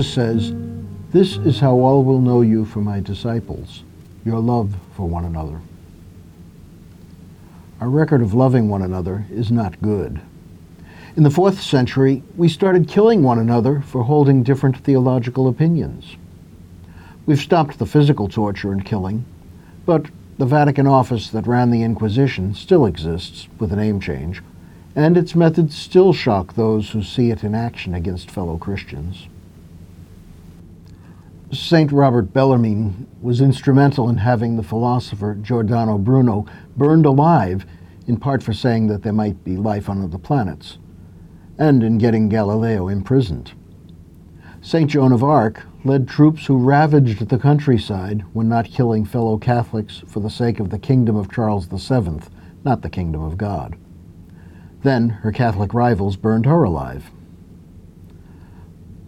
Jesus says, This is how all will know you for my disciples, your love for one another. Our record of loving one another is not good. In the fourth century, we started killing one another for holding different theological opinions. We've stopped the physical torture and killing, but the Vatican office that ran the Inquisition still exists, with a name change, and its methods still shock those who see it in action against fellow Christians. St. Robert Bellarmine was instrumental in having the philosopher Giordano Bruno burned alive, in part for saying that there might be life on other planets, and in getting Galileo imprisoned. St. Joan of Arc led troops who ravaged the countryside when not killing fellow Catholics for the sake of the kingdom of Charles VII, not the kingdom of God. Then her Catholic rivals burned her alive.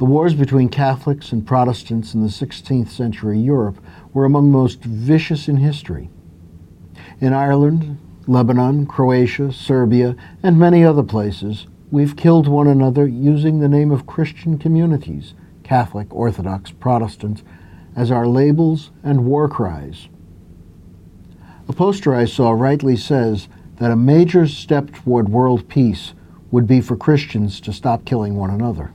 The wars between Catholics and Protestants in the 16th century Europe were among the most vicious in history. In Ireland, Lebanon, Croatia, Serbia, and many other places, we've killed one another using the name of Christian communities Catholic, Orthodox, Protestant, as our labels and war cries. A poster I saw rightly says that a major step toward world peace would be for Christians to stop killing one another.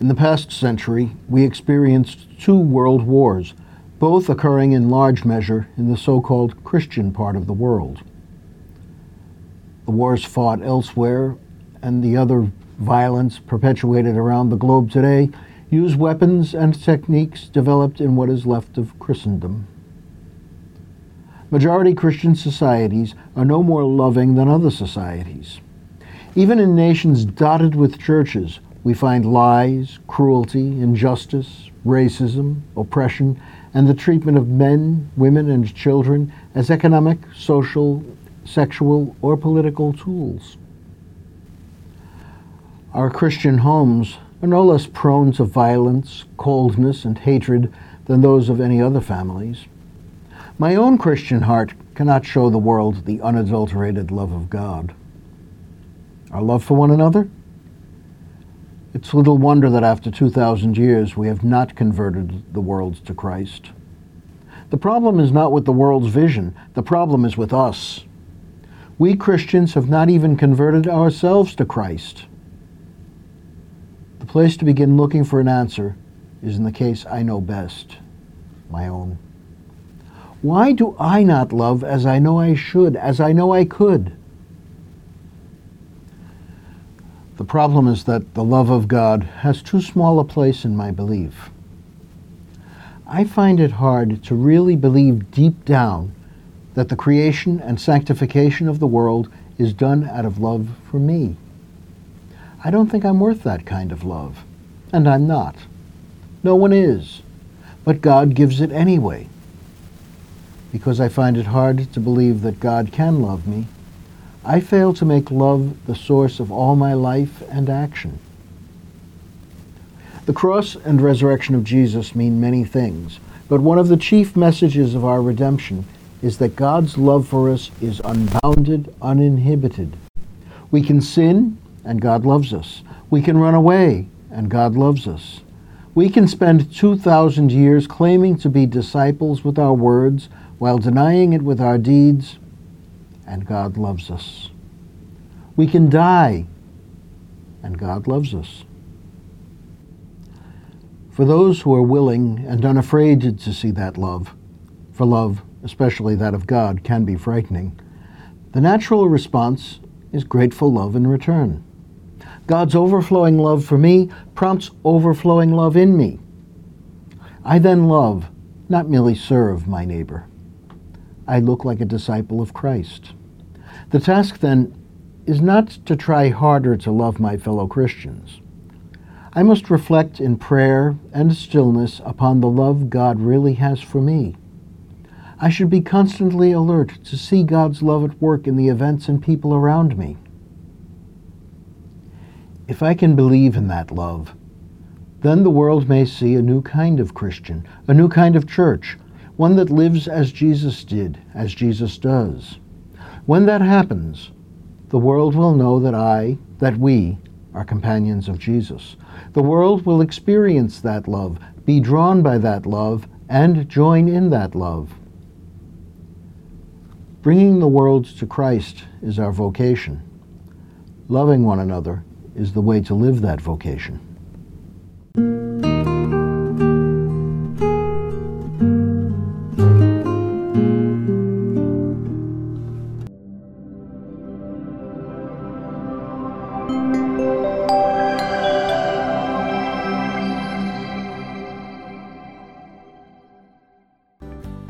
In the past century, we experienced two world wars, both occurring in large measure in the so called Christian part of the world. The wars fought elsewhere, and the other violence perpetuated around the globe today use weapons and techniques developed in what is left of Christendom. Majority Christian societies are no more loving than other societies. Even in nations dotted with churches, we find lies, cruelty, injustice, racism, oppression, and the treatment of men, women, and children as economic, social, sexual, or political tools. Our Christian homes are no less prone to violence, coldness, and hatred than those of any other families. My own Christian heart cannot show the world the unadulterated love of God. Our love for one another? It's little wonder that after 2,000 years we have not converted the world to Christ. The problem is not with the world's vision, the problem is with us. We Christians have not even converted ourselves to Christ The place to begin looking for an answer is in the case I know best, my own. Why do I not love as I know I should, as I know I could? The problem is that the love of God has too small a place in my belief. I find it hard to really believe deep down that the creation and sanctification of the world is done out of love for me. I don't think I'm worth that kind of love. And I'm not. No one is. But God gives it anyway. Because I find it hard to believe that God can love me, I fail to make love the source of all my life and action. The cross and resurrection of Jesus mean many things, but one of the chief messages of our redemption is that God's love for us is unbounded, uninhibited. We can sin and God loves us. We can run away, and God loves us. We can spend 2,000 years claiming to be disciples with our words while denying it with our deeds, and God loves us. We can die, and God loves us. For those who are willing and unafraid to see that love, for love, especially that of God, can be frightening, the natural response is grateful love in return. God's overflowing love for me prompts overflowing love in me. I then love, not merely serve, my neighbor. I look like a disciple of Christ. The task then is not to try harder to love my fellow Christians. I must reflect in prayer and stillness upon the love God really has for me. I should be constantly alert to see God's love at work in the events and people around me. If I can believe in that love, then the world may see a new kind of Christian, a new kind of church, one that lives as Jesus did, as Jesus does. When that happens, the world will know that I, that we, are companions of Jesus. The world will experience that love, be drawn by that love, and join in that love. Bringing the world to Christ is our vocation. Loving one another is the way to live that vocation.